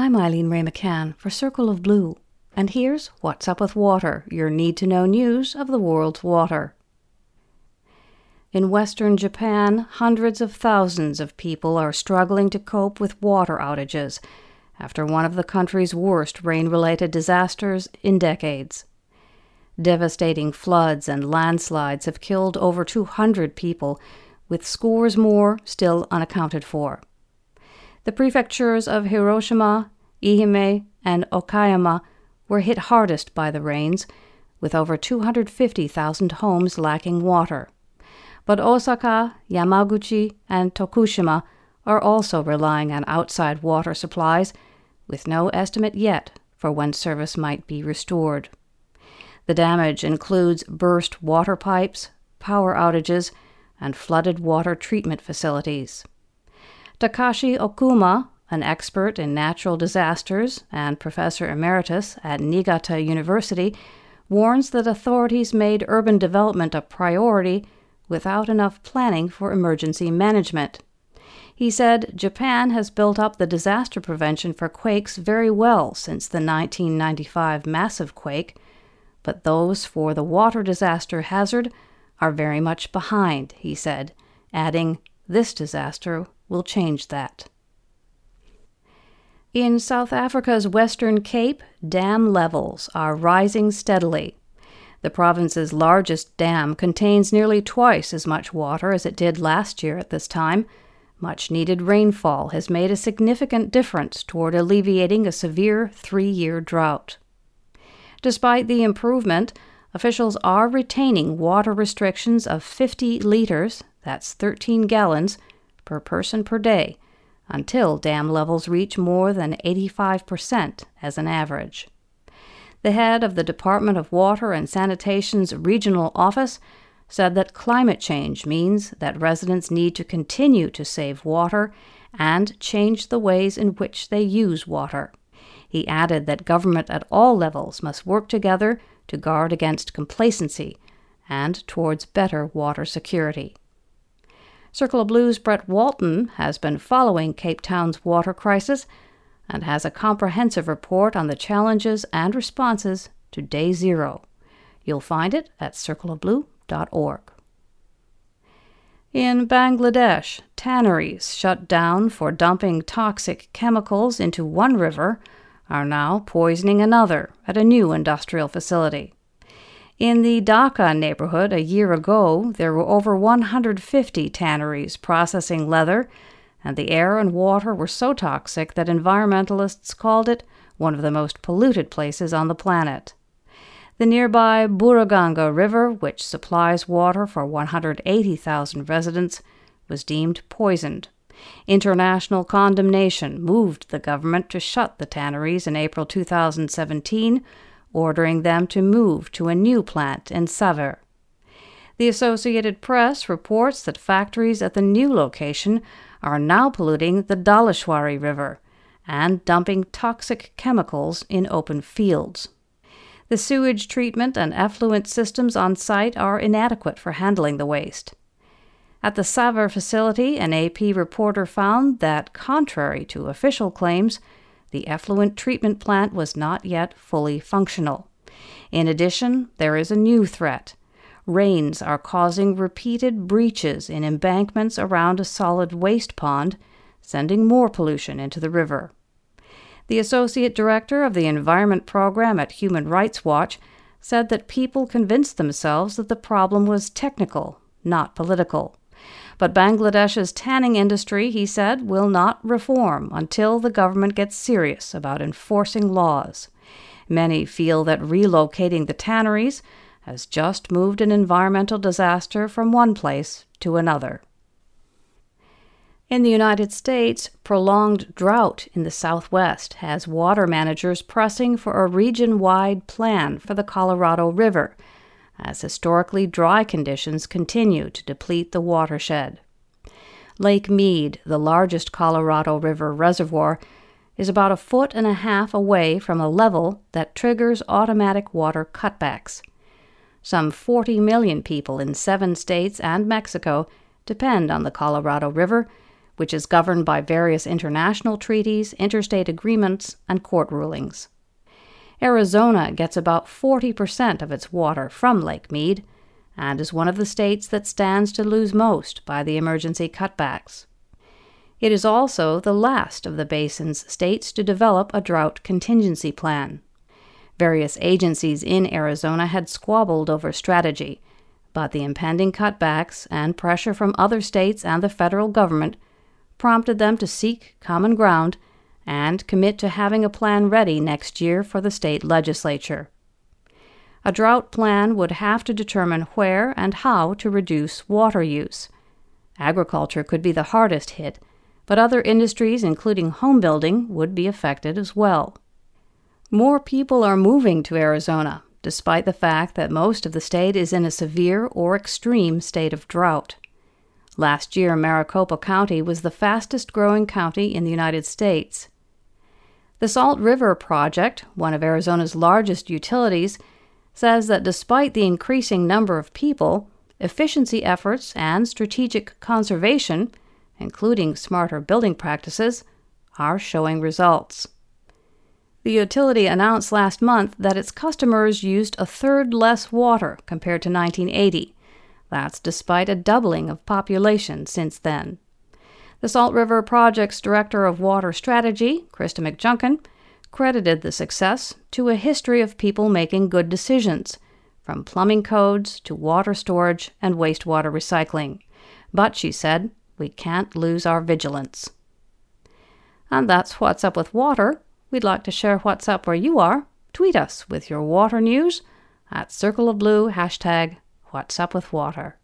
I'm Eileen Wray McCann for Circle of Blue, and here's What's Up with Water, your need to know news of the world's water. In western Japan, hundreds of thousands of people are struggling to cope with water outages after one of the country's worst rain related disasters in decades. Devastating floods and landslides have killed over 200 people, with scores more still unaccounted for. The prefectures of Hiroshima, Ehime, and Okayama were hit hardest by the rains, with over 250,000 homes lacking water. But Osaka, Yamaguchi, and Tokushima are also relying on outside water supplies, with no estimate yet for when service might be restored. The damage includes burst water pipes, power outages, and flooded water treatment facilities. Takashi Okuma, an expert in natural disasters and professor emeritus at Niigata University, warns that authorities made urban development a priority without enough planning for emergency management. He said Japan has built up the disaster prevention for quakes very well since the 1995 massive quake, but those for the water disaster hazard are very much behind, he said, adding, This disaster will change that. In South Africa's Western Cape, dam levels are rising steadily. The province's largest dam contains nearly twice as much water as it did last year at this time. Much needed rainfall has made a significant difference toward alleviating a severe three year drought. Despite the improvement, officials are retaining water restrictions of 50 liters, that's 13 gallons, per person per day until dam levels reach more than 85% as an average. The head of the Department of Water and Sanitation's regional office said that climate change means that residents need to continue to save water and change the ways in which they use water. He added that government at all levels must work together to guard against complacency and towards better water security. Circle of Blues Brett Walton has been following Cape Town's water crisis and has a comprehensive report on the challenges and responses to day zero. You'll find it at circleofblue.org. In Bangladesh, tanneries shut down for dumping toxic chemicals into one river are now poisoning another at a new industrial facility. In the Dhaka neighborhood a year ago, there were over 150 tanneries processing leather, and the air and water were so toxic that environmentalists called it one of the most polluted places on the planet. The nearby Buriganga River, which supplies water for 180,000 residents, was deemed poisoned. International condemnation moved the government to shut the tanneries in April 2017 ordering them to move to a new plant in Savar. The Associated Press reports that factories at the new location are now polluting the Dhaleshwari River and dumping toxic chemicals in open fields. The sewage treatment and effluent systems on site are inadequate for handling the waste. At the Savar facility, an AP reporter found that, contrary to official claims, the effluent treatment plant was not yet fully functional. In addition, there is a new threat. Rains are causing repeated breaches in embankments around a solid waste pond, sending more pollution into the river. The associate director of the Environment Program at Human Rights Watch said that people convinced themselves that the problem was technical, not political. But Bangladesh's tanning industry, he said, will not reform until the government gets serious about enforcing laws. Many feel that relocating the tanneries has just moved an environmental disaster from one place to another. In the United States, prolonged drought in the Southwest has water managers pressing for a region wide plan for the Colorado River as historically dry conditions continue to deplete the watershed. Lake Mead, the largest Colorado River reservoir, is about a foot and a half away from a level that triggers automatic water cutbacks. Some 40 million people in seven states and Mexico depend on the Colorado River, which is governed by various international treaties, interstate agreements, and court rulings. Arizona gets about 40% of its water from Lake Mead and is one of the states that stands to lose most by the emergency cutbacks. It is also the last of the basin's states to develop a drought contingency plan. Various agencies in Arizona had squabbled over strategy, but the impending cutbacks and pressure from other states and the federal government prompted them to seek common ground and commit to having a plan ready next year for the state legislature. A drought plan would have to determine where and how to reduce water use. Agriculture could be the hardest hit, but other industries, including home building, would be affected as well. More people are moving to Arizona, despite the fact that most of the state is in a severe or extreme state of drought. Last year, Maricopa County was the fastest growing county in the United States. The Salt River Project, one of Arizona's largest utilities, says that despite the increasing number of people, efficiency efforts and strategic conservation, including smarter building practices, are showing results. The utility announced last month that its customers used a third less water compared to 1980 that's despite a doubling of population since then. The Salt River Project's Director of Water Strategy, Krista McJunkin, credited the success to a history of people making good decisions, from plumbing codes to water storage and wastewater recycling. But, she said, we can't lose our vigilance. And that's What's Up with Water. We'd like to share what's up where you are. Tweet us with your water news at Circle of Blue hashtag What's Up with Water?